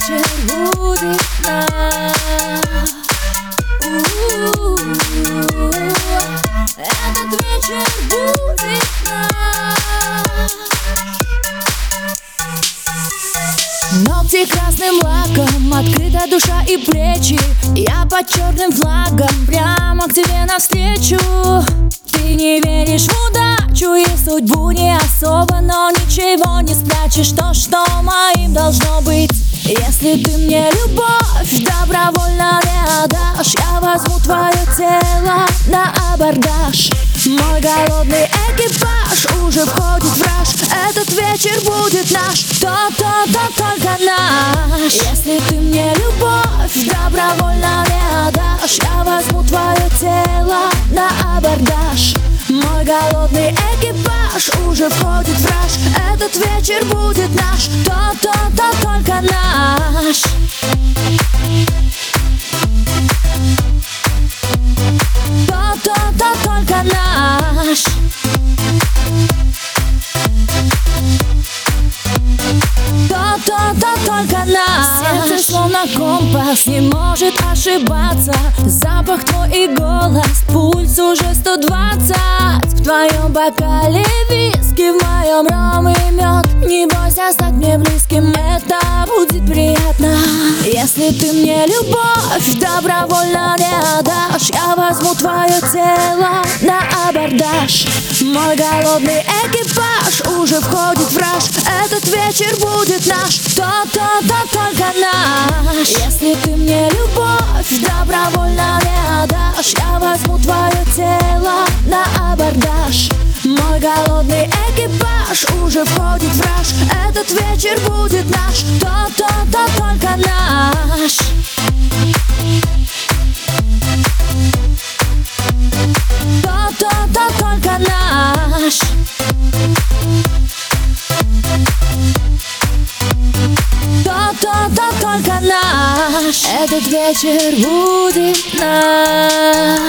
вечер у окна Этот вечер будет наш. Ногти красным лаком, открыта душа и плечи. Я под черным флагом, прямо к тебе навстречу. Ты не веришь в удачу и судьбу не особо Но ничего не спрячешь, то, что моим должно быть. Если ты мне любовь добровольно не отдашь Я возьму твое тело на абордаж. Мой голодный экипаж уже входит в раж. Этот вечер будет наш, то-то-то только наш. Если ты мне любовь добровольно не отдашь Я возьму твое тело на абордаж экипаж уже входит в раж. Этот вечер будет наш, то-то-то только наш словно компас не может ошибаться. Запах твой и голос, пульс уже 120 В твоем бокале виски, в моем ром и мед. Не бойся стать мне близким, это будет приятно. Если ты мне любовь добровольно не отдашь Я возьму твое тело на абордаж. Мой голодный экипаж уже входит в раж. Этот вечер будет наш, то-то-то только наш Если ты мне любовь добровольно не отдашь. Я возьму твое тело на абордаж. Мой голодный экипаж уже входит в раж. Этот вечер будет наш, то-то-то только наш Этот вечер будет наш.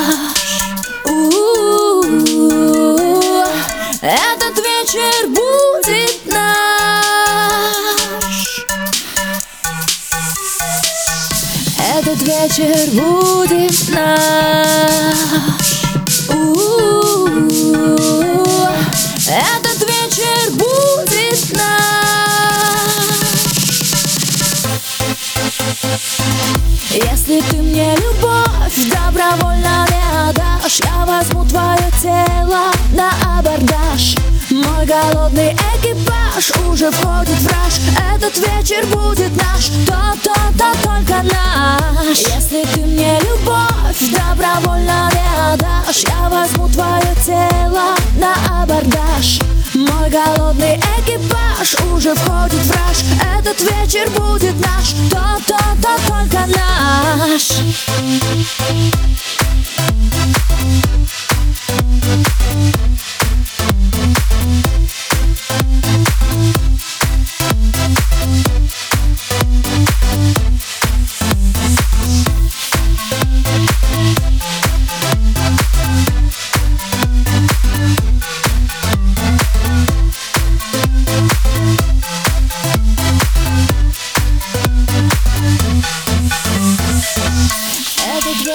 У-у-у. Этот вечер будет наш. Этот вечер будет наш мне любовь добровольно не отдашь Я возьму твое тело на абордаж. Мой голодный экипаж уже входит в раж. Этот вечер будет наш, то-то-то только наш. Если ты мне любовь добровольно не отдашь Я возьму твое тело на абордаж голодный экипаж уже входит в раж. Этот вечер будет наш, то-то-то только наш